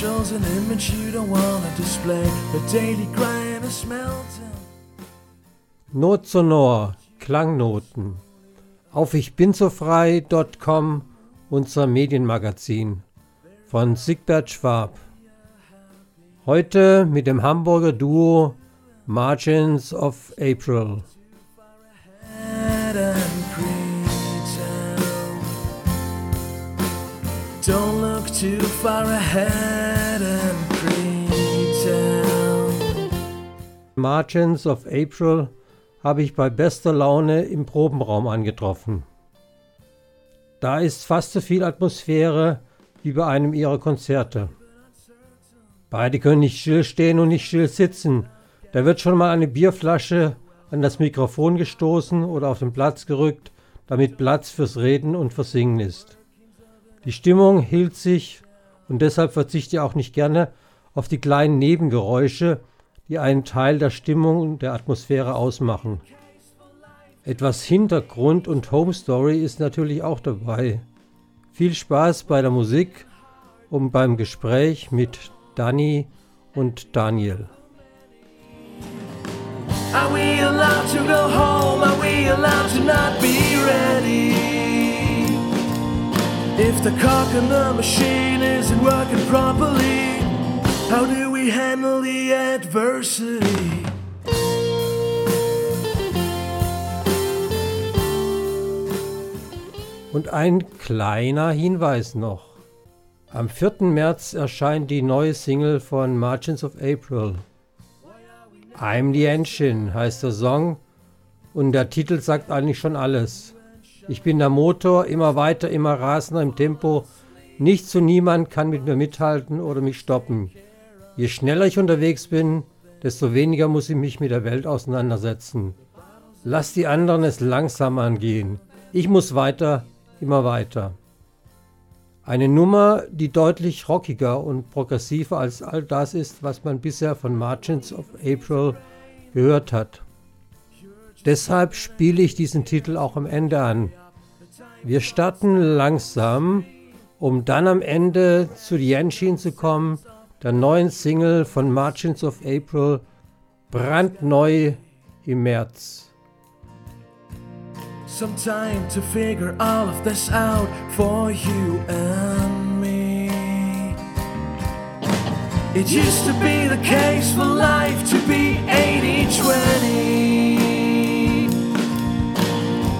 shows an image you don't want to display. The daily grind is melting. Not sonor, Klangnoten. Auf ich bin so frei.com, unser Medienmagazin von Sigbert Schwab. Heute mit dem Hamburger Duo Margins of April. Don't look too far ahead and pretend. Margins of April habe ich bei bester Laune im Probenraum angetroffen. Da ist fast so viel Atmosphäre wie bei einem ihrer Konzerte. Beide können nicht still stehen und nicht still sitzen. Da wird schon mal eine Bierflasche an das Mikrofon gestoßen oder auf den Platz gerückt, damit Platz fürs Reden und fürs Singen ist. Die Stimmung hielt sich und deshalb verzichte ich auch nicht gerne auf die kleinen Nebengeräusche, die einen Teil der Stimmung und der Atmosphäre ausmachen. Etwas Hintergrund und Home Story ist natürlich auch dabei. Viel Spaß bei der Musik und beim Gespräch mit Dani und Daniel. Are we allowed to go home? Are we allowed to not be ready? If the cock in the machine isn't working properly, how do we handle the adversity? Und ein kleiner Hinweis noch. Am 4. März erscheint die neue Single von Margins of April. I'm the Engine heißt der Song und der Titel sagt eigentlich schon alles. Ich bin der Motor, immer weiter, immer rasender im Tempo. Nichts und niemand kann mit mir mithalten oder mich stoppen. Je schneller ich unterwegs bin, desto weniger muss ich mich mit der Welt auseinandersetzen. Lass die anderen es langsam angehen. Ich muss weiter, immer weiter. Eine Nummer, die deutlich rockiger und progressiver als all das ist, was man bisher von Margins of April gehört hat. Deshalb spiele ich diesen Titel auch am Ende an. Wir starten langsam, um dann am Ende zu Engine zu kommen, der neuen Single von Margins of April, brandneu im März. Some time to figure all of this out for you and me. It used to be the case for life to be 80 20.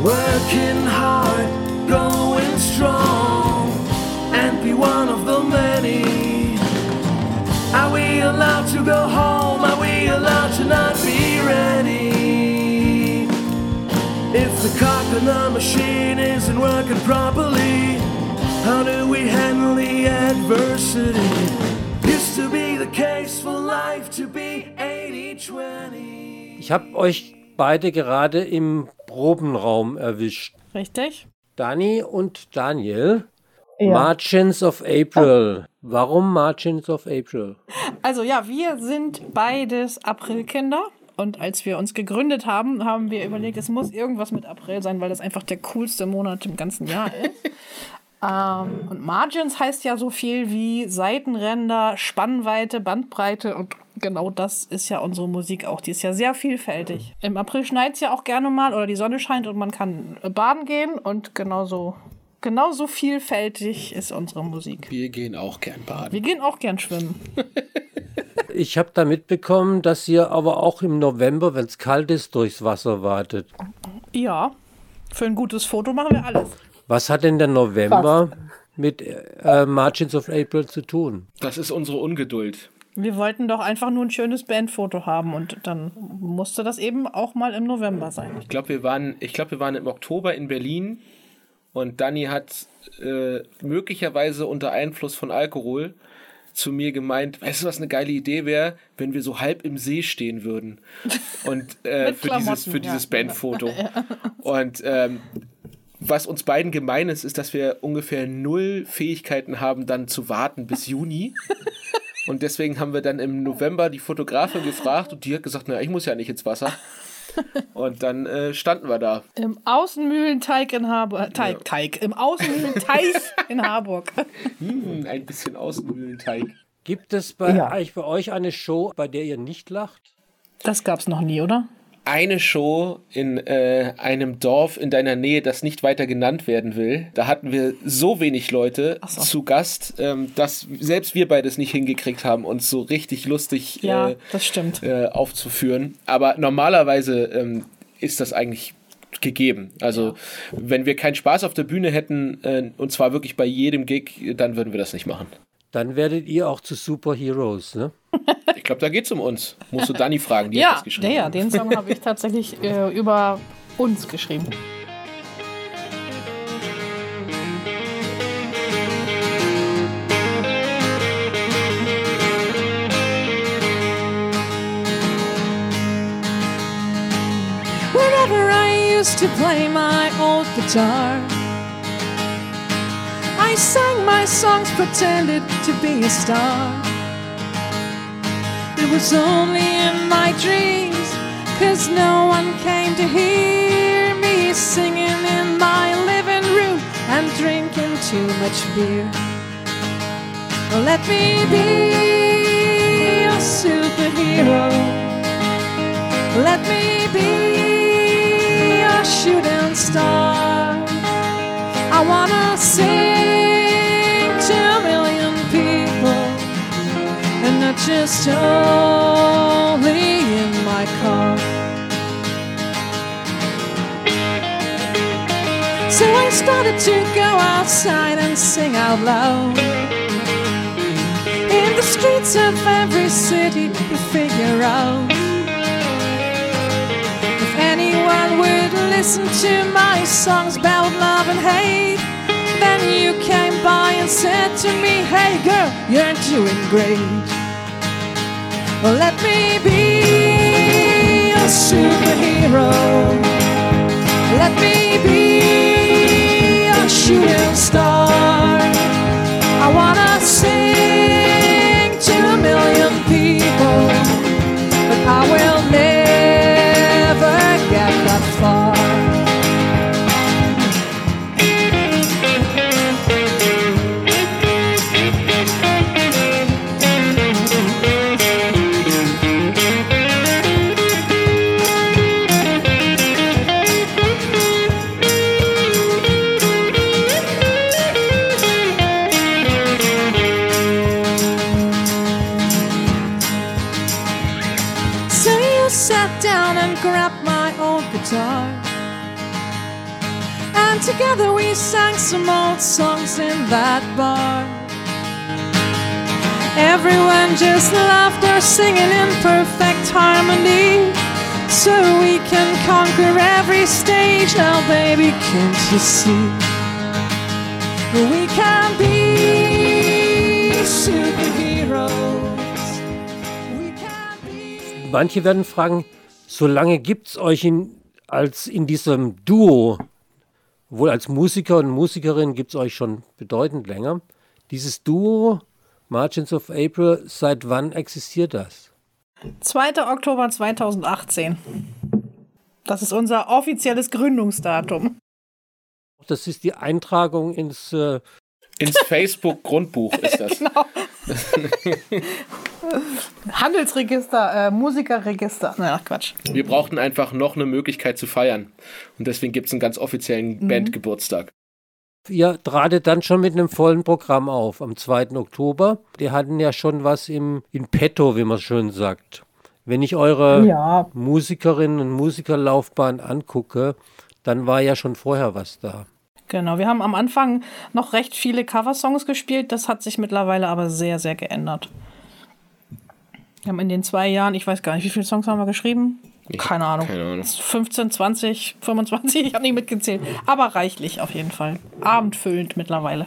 Working hard, going strong, and be one of the many. Are we allowed to go home? Are we allowed to not be ready? If the cock in the machine isn't working properly, how do we handle the adversity? Used to be the case for life to be 80 20. Ich habe euch beide gerade im Probenraum erwischt. Richtig? Dani und Daniel. Margins of April. Warum Margins of April? Also ja, wir sind beides Aprilkinder. Und als wir uns gegründet haben, haben wir überlegt, es muss irgendwas mit April sein, weil das einfach der coolste Monat im ganzen Jahr ist. ähm, und Margins heißt ja so viel wie Seitenränder, Spannweite, Bandbreite und genau das ist ja unsere Musik auch. Die ist ja sehr vielfältig. Im April schneit es ja auch gerne mal oder die Sonne scheint und man kann baden gehen und genauso, genauso vielfältig ist unsere Musik. Wir gehen auch gern baden. Wir gehen auch gern schwimmen. Ich habe da mitbekommen, dass ihr aber auch im November, wenn es kalt ist, durchs Wasser wartet. Ja, für ein gutes Foto machen wir alles. Was hat denn der November mit äh, Margins of April zu tun? Das ist unsere Ungeduld. Wir wollten doch einfach nur ein schönes Bandfoto haben und dann musste das eben auch mal im November sein. Ich glaube, wir waren, ich glaube, wir waren im Oktober in Berlin und Danny hat äh, möglicherweise unter Einfluss von Alkohol zu mir gemeint, weißt du, was eine geile Idee wäre, wenn wir so halb im See stehen würden und äh, für dieses für dieses ja. Bandfoto. Und ähm, was uns beiden gemein ist, ist, dass wir ungefähr null Fähigkeiten haben, dann zu warten bis Juni. Und deswegen haben wir dann im November die Fotografin gefragt und die hat gesagt, na, ich muss ja nicht ins Wasser. Und dann äh, standen wir da. Im Außenmühlenteig in Harburg. Teig, Ja. Teig. Im Außenmühlenteich in Harburg. Hm, ein bisschen Außenmühlenteig. Gibt es bei, Ja. eigentlich bei euch eine Show, bei der ihr nicht lacht? Das gab's noch nie, oder? Eine Show in äh, einem Dorf in deiner Nähe, das nicht weiter genannt werden will. Da hatten wir so wenig Leute so. zu Gast, ähm, dass selbst wir beides nicht hingekriegt haben, uns so richtig lustig Ja, äh, das stimmt. äh, aufzuführen. Aber normalerweise ähm, ist das eigentlich gegeben. Also wenn wir keinen Spaß auf der Bühne hätten, äh, und zwar wirklich bei jedem Gig, dann würden wir das nicht machen. Dann werdet ihr auch zu Superheroes, ne? Ich glaube, da geht es um uns. Musst du Dani fragen, die hat Ja, das geschrieben. ja, den Song habe ich tatsächlich äh, über uns geschrieben. Whenever I used to play my old guitar, I sang my songs, pretended to be a star. It was only in my dreams, cause no one came to hear me singing in my living room and drinking too much beer. Let me be a superhero. Let me be a shooting star. I wanna sing not just only in my car. So I started to go outside and sing out loud. In the streets of every city to figure out if anyone would listen to my songs about love and hate, then you came by and said to me, Hey girl, you're doing great. Let me be a superhero. Let me be a shooting star. I wanna sing perfect harmony. So we can conquer every stage now, baby, can't you see? We can be superheroes. We can be. Manche werden fragen, so lange gibt es euch in, als in diesem Duo, wohl als Musiker und Musikerin gibt es euch schon bedeutend länger. Dieses Duo, Margins of April, seit wann existiert das? 2. Oktober 2018. Das ist unser offizielles Gründungsdatum. Das ist die Eintragung ins, äh, Ins Facebook-Grundbuch ist das. Genau. Handelsregister, äh, Musikerregister. Na, ach Quatsch. Wir brauchten einfach noch eine Möglichkeit zu feiern. Und deswegen gibt es einen ganz offiziellen Bandgeburtstag. Ihr tratet dann schon mit einem vollen Programm auf am 2. Oktober. Die hatten ja schon was im, in petto, wie man schön sagt. Wenn ich eure Ja. Musikerinnen und Musikerlaufbahn angucke, dann war ja schon vorher was da. Genau, wir haben am Anfang noch recht viele Coversongs gespielt. Das hat sich mittlerweile aber sehr, sehr geändert. Wir haben in den zwei Jahren, ich weiß gar nicht, wie viele Songs haben wir geschrieben? Keine Ahnung. keine Ahnung. 15, 20, 25, ich habe nicht mitgezählt. Aber reichlich auf jeden Fall. Abendfüllend mittlerweile.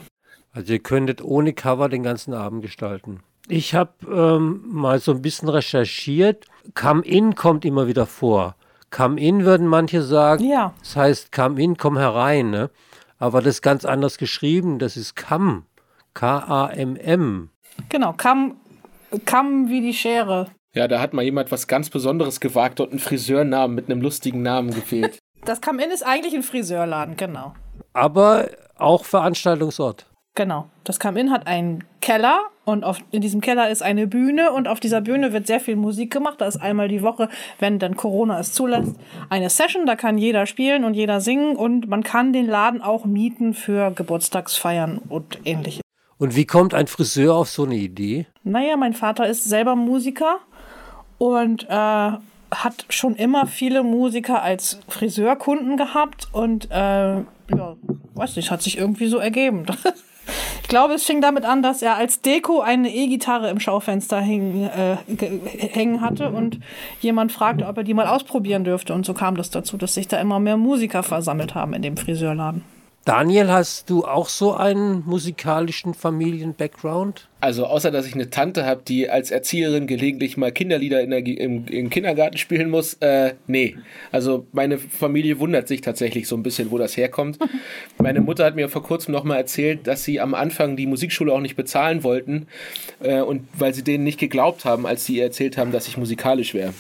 Also ihr könntet ohne Cover den ganzen Abend gestalten. Ich habe ähm, mal so ein bisschen recherchiert. Come in kommt immer wieder vor. Come in würden manche sagen. Ja. Das heißt come in, komm herein. Ne? Aber das ist ganz anders geschrieben. Das ist come. K-A-M-M. Genau, kam, kam wie die Schere. Ja, da hat mal jemand was ganz Besonderes gewagt und einen Friseurnamen mit einem lustigen Namen gefehlt. Das Come-In ist eigentlich ein Friseurladen, genau. Aber auch Veranstaltungsort. Genau. Das Come-In hat einen Keller und auf, in diesem Keller ist eine Bühne und auf dieser Bühne wird sehr viel Musik gemacht. Da ist einmal die Woche, wenn dann Corona es zulässt, eine Session. Da kann jeder spielen und jeder singen und man kann den Laden auch mieten für Geburtstagsfeiern und ähnliches. Und wie kommt ein Friseur auf so eine Idee? Naja, mein Vater ist selber Musiker und äh, hat schon immer viele Musiker als Friseurkunden gehabt und äh, ja, weiß nicht, hat sich irgendwie so ergeben. Ich glaube, es fing damit an, dass er als Deko eine E-Gitarre im Schaufenster häng, äh, ge- hängen hatte und jemand fragte, ob er die mal ausprobieren dürfte. Und so kam das dazu, dass sich da immer mehr Musiker versammelt haben in dem Friseurladen. Daniel, hast du auch so einen musikalischen Familien-Background? Also außer, dass ich eine Tante habe, die als Erzieherin gelegentlich mal Kinderlieder in der, im, im Kindergarten spielen muss, äh, nee. Also meine Familie wundert sich tatsächlich so ein bisschen, wo das herkommt. Meine Mutter hat mir vor kurzem noch mal erzählt, dass sie am Anfang die Musikschule auch nicht bezahlen wollten äh, und weil sie denen nicht geglaubt haben, als sie ihr erzählt haben, dass ich musikalisch wäre.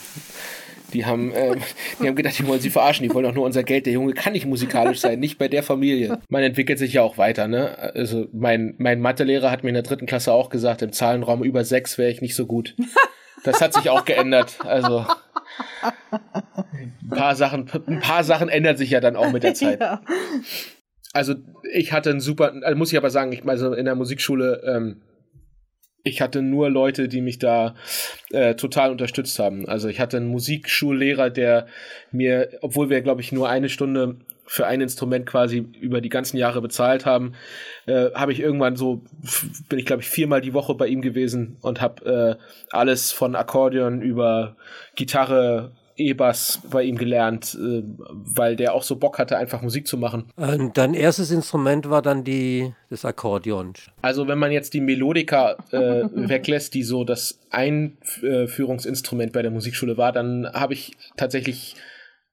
Die haben, ähm, die haben gedacht, die wollen sie verarschen, die wollen doch nur unser Geld. Der Junge kann nicht musikalisch sein, nicht bei der Familie. Man entwickelt sich ja auch weiter, ne? Also mein, mein Mathelehrer hat mir in der dritten Klasse auch gesagt, im Zahlenraum über sechs wäre ich nicht so gut. Das hat sich auch geändert. Also ein paar Sachen, ein paar Sachen ändern sich ja dann auch mit der Zeit. Ja. Also ich hatte ein super, also muss ich aber sagen, ich also in der Musikschule, ähm, ich hatte nur Leute, die mich da äh, total unterstützt haben. Also ich hatte einen Musikschullehrer, der mir, obwohl wir, glaube ich, nur eine Stunde für ein Instrument quasi über die ganzen Jahre bezahlt haben, äh, habe ich irgendwann so, bin ich, glaube ich, viermal die Woche bei ihm gewesen und habe äh, alles von Akkordeon über Gitarre, E-Bass bei ihm gelernt, äh, weil der auch so Bock hatte, einfach Musik zu machen. Ähm, dein erstes Instrument war dann die, das Akkordeon. Also wenn man jetzt die Melodika äh, weglässt, die so das Einführungsinstrument bei der Musikschule war, dann habe ich tatsächlich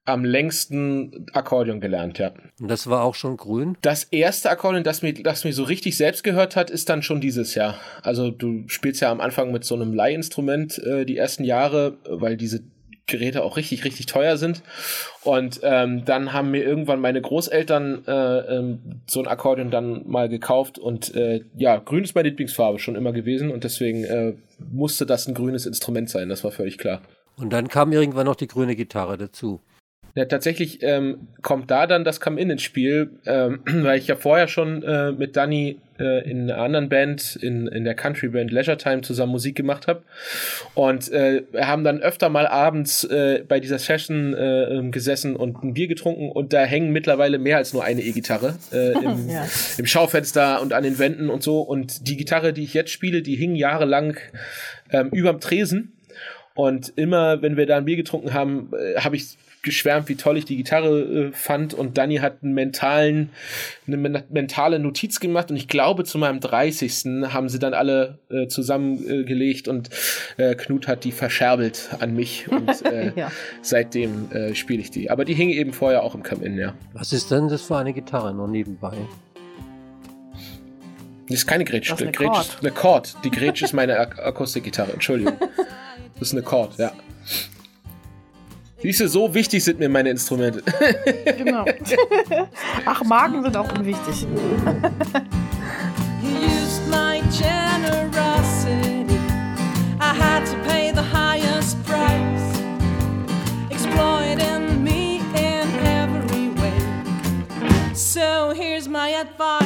am längsten Akkordeon gelernt, ja. Und das war auch schon grün. Das erste Akkordeon, das mir, das mir so richtig selbst gehört hat, ist dann schon dieses Jahr. Also du spielst ja am Anfang mit so einem Leihinstrument äh, die ersten Jahre, weil diese Geräte auch richtig, richtig teuer sind. Und ähm, dann haben mir irgendwann meine Großeltern äh, ähm, so ein Akkordeon dann mal gekauft. Und äh, ja, grün ist meine Lieblingsfarbe schon immer gewesen. Und deswegen äh, musste das ein grünes Instrument sein. Das war völlig klar. Und dann kam irgendwann noch die grüne Gitarre dazu. Ja, tatsächlich ähm, kommt da dann das Come-In ins Spiel, ähm, weil ich ja vorher schon äh, mit Danny äh, in einer anderen Band, in, in der Country-Band Leisure Time zusammen Musik gemacht habe. Und äh, wir haben dann öfter mal abends äh, bei dieser Session äh, ähm, gesessen und ein Bier getrunken und da hängen mittlerweile mehr als nur eine E-Gitarre äh, im, Ja. im Schaufenster und an den Wänden und so. Und die Gitarre, die ich jetzt spiele, die hing jahrelang ähm, überm Tresen. Und immer, wenn wir da ein Bier getrunken haben, äh, habe ich geschwärmt, wie toll ich die Gitarre äh, fand. Und Danny hat einen mentalen, eine men mentale Notiz gemacht. Und ich glaube, zu meinem 30. haben sie dann alle äh, zusammengelegt äh, und äh, Knut hat die verscherbelt an mich. Und äh, Ja. seitdem äh, spiele ich die. Aber die hing eben vorher auch im Come-In, ja. Was ist denn das für eine Gitarre noch nebenbei? Das ist keine Gretsch. Das ist eine Gretsch Chord. ist eine Chord. Die Gretsch ist meine Ak Akustikgitarre. Entschuldigung. Das ist eine Chord, ja. Siehst du, so wichtig sind mir meine Instrumente. Genau. Ach, Magen sind auch unwichtig. You used my generosity. I had to pay the highest price, exploiting me in every way. So here's my advice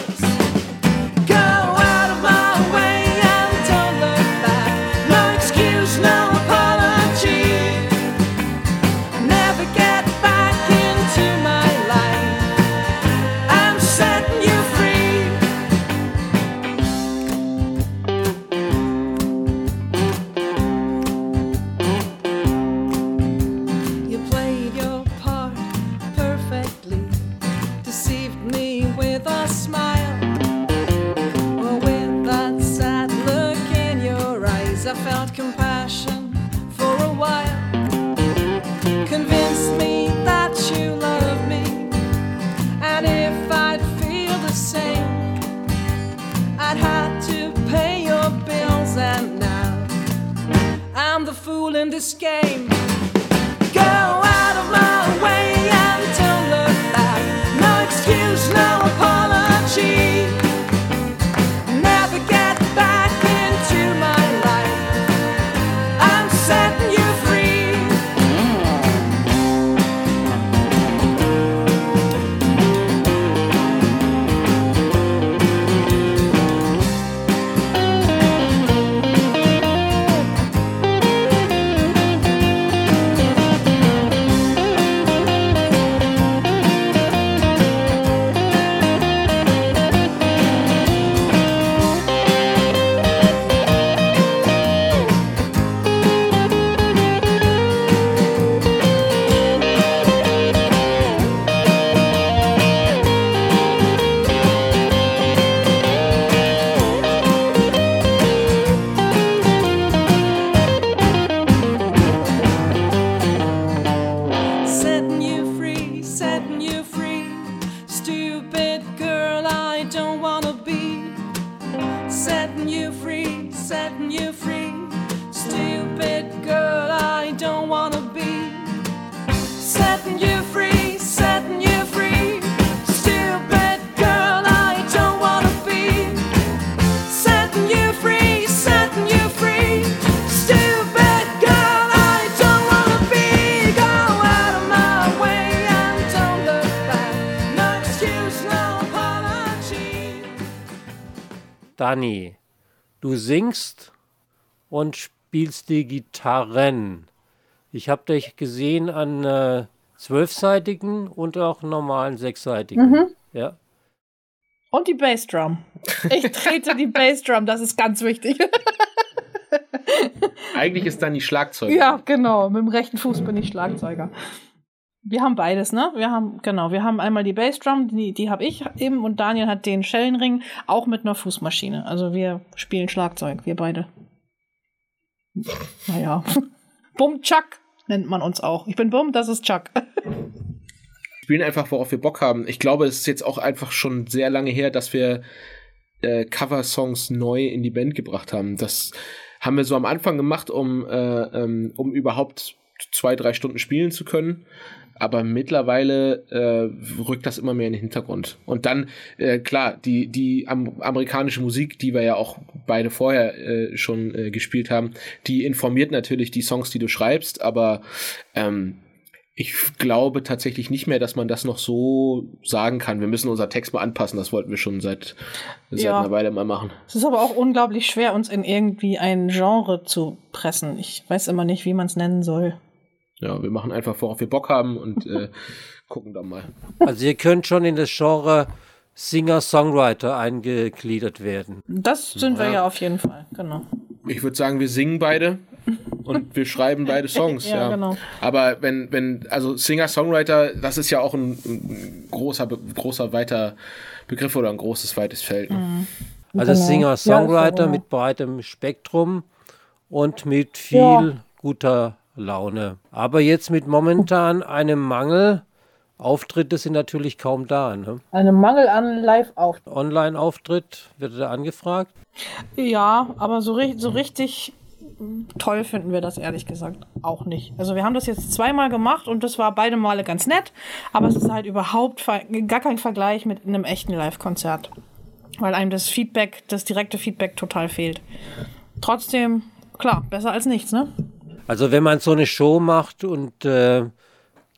this game. Setting you free, setting you free. Dani, du singst und spielst die Gitarren. Ich habe dich gesehen an äh, zwölfseitigen und auch normalen sechsseitigen. Ja. Und die Bassdrum. Ich trete die Bassdrum, das ist ganz wichtig. Eigentlich ist dann die Schlagzeug. ja, genau. Mit dem rechten Fuß bin ich Schlagzeuger. Wir haben beides, ne? Wir haben, genau, wir haben einmal die Bassdrum, die, die habe ich eben und Daniel hat den Schellenring, auch mit einer Fußmaschine. Also wir spielen Schlagzeug, wir beide. Naja. Bum Chuck nennt man uns auch. Ich bin Bum, das ist Chuck. spielen einfach, worauf wir Bock haben. Ich glaube, es ist jetzt auch einfach schon sehr lange her, dass wir äh, Cover-Songs neu in die Band gebracht haben. Das haben wir so am Anfang gemacht, um, äh, ähm, um überhaupt zwei, drei Stunden spielen zu können. Aber mittlerweile äh, rückt das immer mehr in den Hintergrund. Und dann, äh, klar, die, die am amerikanische Musik, die wir ja auch beide vorher äh, schon äh, gespielt haben, die informiert natürlich die Songs, die du schreibst, aber ähm, ich glaube tatsächlich nicht mehr, dass man das noch so sagen kann. Wir müssen unser Text mal anpassen. Das wollten wir schon seit, seit Ja. einer Weile mal machen. Es ist aber auch unglaublich schwer, uns in irgendwie ein Genre zu pressen. Ich weiß immer nicht, wie man es nennen soll. Ja, wir machen einfach, worauf wir Bock haben und äh, gucken dann mal. Also ihr könnt schon in das Genre Singer-Songwriter eingegliedert werden. Das sind wir ja auf jeden Fall, genau. Ich würde sagen, wir singen beide und wir schreiben beide Songs. Ja, ja, genau. Aber wenn, wenn, also Singer-Songwriter, das ist ja auch ein, ein großer, großer, weiter Begriff oder ein großes, weites Feld. Ne? Also Genau. Singer-Songwriter Ja, mit breitem Spektrum und mit viel Ja. guter Laune. Aber jetzt mit momentan einem Mangel. Auftritte sind natürlich kaum da. Ne? Einem Mangel an Live-Auftritt. Online-Auftritt wird da angefragt. Ja, aber so, ri- so richtig toll finden wir das ehrlich gesagt auch nicht. Also wir haben das jetzt zweimal gemacht und das war beide Male ganz nett, aber es ist halt überhaupt gar kein Vergleich mit einem echten Live-Konzert, weil einem das Feedback, das direkte Feedback total fehlt. Trotzdem, klar, besser als nichts, ne? Also wenn man so eine Show macht und äh,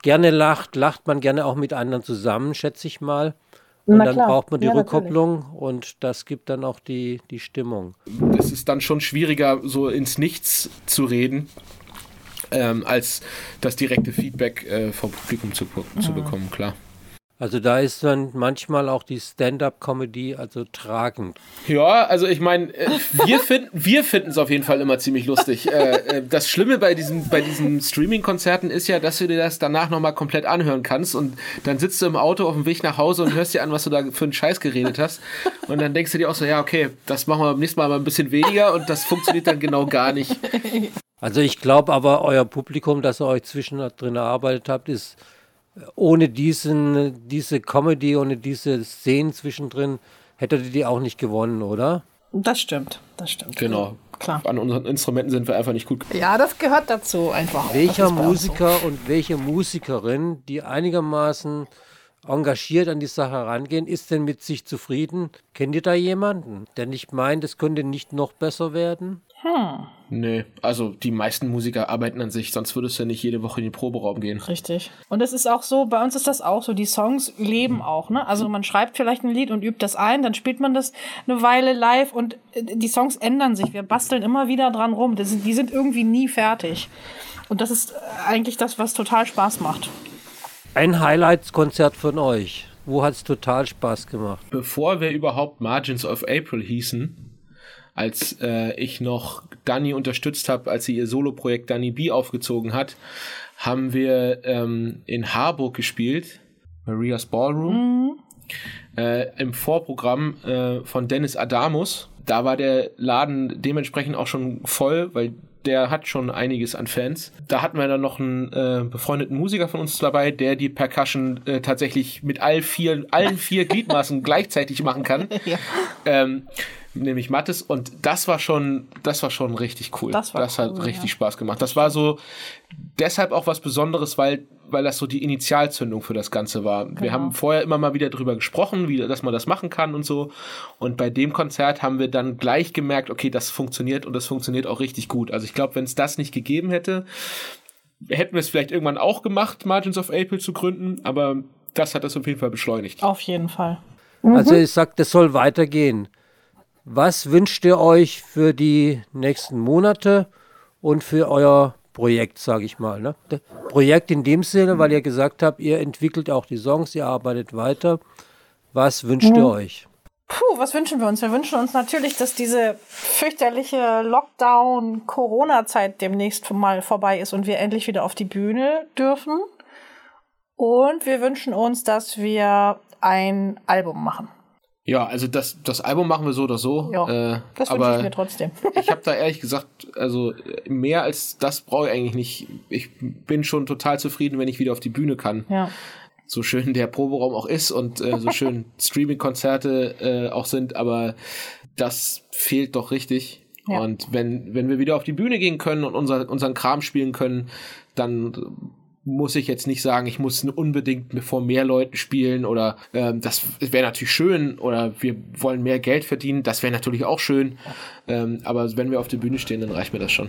gerne lacht, lacht man gerne auch mit anderen zusammen, schätze ich mal. Und dann braucht man die Ja, natürlich. Rückkopplung und das gibt dann auch die, die Stimmung. Es ist dann schon schwieriger, so ins Nichts zu reden, ähm, als das direkte Feedback äh, vom Publikum zu, zu bekommen, klar. Also da ist dann manchmal auch die Stand-up-Comedy also tragend. Ja, also ich meine, äh, wir finden wir finden es auf jeden Fall immer ziemlich lustig. äh, äh, das Schlimme bei diesen bei diesen Streaming-Konzerten ist ja, dass du dir das danach nochmal komplett anhören kannst und dann sitzt du im Auto auf dem Weg nach Hause und hörst dir an, was du da für einen Scheiß geredet hast und dann denkst du dir auch so, ja okay, das machen wir beim nächsten Mal mal ein bisschen weniger und das funktioniert dann genau gar nicht. Also ich glaube aber, euer Publikum, das ihr euch zwischendrin erarbeitet habt, ist ohne diesen, diese Comedy, ohne diese Szenen zwischendrin, hättet ihr die auch nicht gewonnen, oder? Das stimmt, das stimmt. Genau. Klar. An unseren Instrumenten sind wir einfach nicht gut. Ja, das gehört dazu einfach. Welcher uns so. Musiker und welche Musikerin, die einigermaßen engagiert an die Sache rangehen, ist denn mit sich zufrieden? Kennt ihr da jemanden, der nicht meint, es könnte nicht noch besser werden? Nee, also die meisten Musiker arbeiten an sich, sonst würdest du ja nicht jede Woche in den Proberaum gehen. Richtig. Und es ist auch so, bei uns ist das auch so, die Songs leben auch, ne? Also man schreibt vielleicht ein Lied und übt das ein, dann spielt man das eine Weile live und äh, die Songs ändern sich. Wir basteln immer wieder dran rum. Das sind, die sind irgendwie nie fertig. Und das ist äh, eigentlich das, was total Spaß macht. Ein Highlights-Konzert von euch. Wo hat es total Spaß gemacht? Bevor wir überhaupt Margins of April hießen, als äh, ich noch Dani unterstützt habe, als sie ihr Soloprojekt Dani B aufgezogen hat, haben wir ähm, in Harburg gespielt, Maria's Ballroom, äh, im Vorprogramm äh, von Dennis Adamus. Da war der Laden dementsprechend auch schon voll, weil der hat schon einiges an Fans. Da hatten wir dann noch einen äh, befreundeten Musiker von uns dabei, der die Percussion äh, tatsächlich mit all vier, allen vier Gliedmaßen gleichzeitig machen kann. Ähm, nämlich Mattes und das war schon, das war schon richtig cool. Das war hat cool, richtig ja. Spaß gemacht. Das war so deshalb auch was Besonderes, weil weil das so die Initialzündung für das Ganze war. Genau. Wir haben vorher immer mal wieder drüber gesprochen, wie, dass man das machen kann und so. Und bei dem Konzert haben wir dann gleich gemerkt, okay, das funktioniert und das funktioniert auch richtig gut. Also ich glaube, wenn es das nicht gegeben hätte, hätten wir es vielleicht irgendwann auch gemacht, Margins of April zu gründen, aber das hat das auf jeden Fall beschleunigt. Auf jeden Fall. Also ich sag, das soll weitergehen. Was wünscht ihr euch für die nächsten Monate und für euer Projekt, sage ich mal? Ne? Projekt in dem Sinne, weil ihr gesagt habt, ihr entwickelt auch die Songs, ihr arbeitet weiter. Was wünscht ihr euch? Puh, was wünschen wir uns? Wir wünschen uns natürlich, dass diese fürchterliche Lockdown-Corona-Zeit demnächst mal vorbei ist und wir endlich wieder auf die Bühne dürfen. Und wir wünschen uns, dass wir ein Album machen. Ja, also das, das Album machen wir so oder so. Ja, äh, das wünsche aber ich mir trotzdem. ich habe da ehrlich gesagt, also äh, mehr als das brauche ich eigentlich nicht. Ich bin schon total zufrieden, wenn ich wieder auf die Bühne kann. ja. So schön der Proberaum auch ist und äh, so schön Streaming-Konzerte äh, auch sind, aber das fehlt doch richtig. Ja. Und wenn, wenn wir wieder auf die Bühne gehen können und unser, unseren Kram spielen können, dann muss ich jetzt nicht sagen, ich muss unbedingt vor mehr Leuten spielen oder ähm, das wäre natürlich schön oder wir wollen mehr Geld verdienen, das wäre natürlich auch schön. Ähm, aber wenn wir auf der Bühne stehen, dann reicht mir das schon.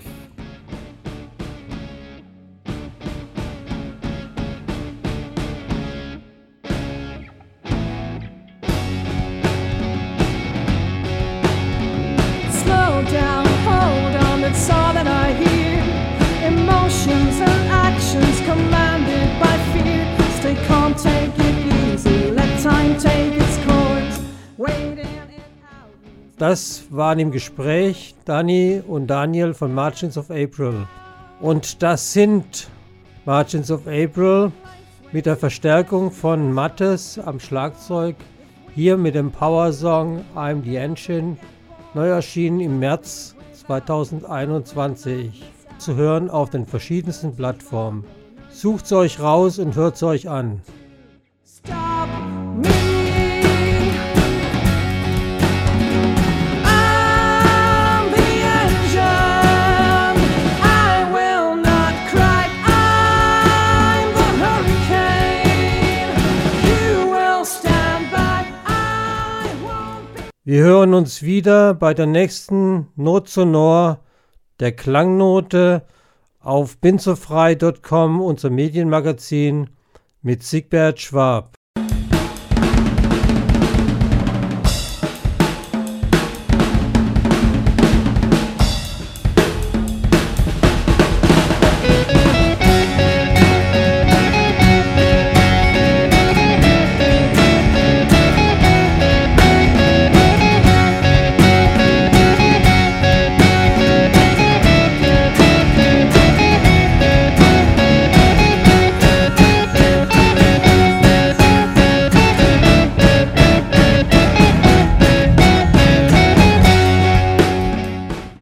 Das waren im Gespräch Dani und Daniel von Margins of April. Und das sind Margins of April mit der Verstärkung von Mattes am Schlagzeug. Hier mit dem Power-Song I'm the Engine. Neu erschienen im März 2021. Zu hören auf den verschiedensten Plattformen. Sucht's euch raus und hört's euch an. Wir hören uns wieder bei der nächsten Not Sonor der Klangnote auf binzofrei.com, unser Medienmagazin mit Sigbert Schwab.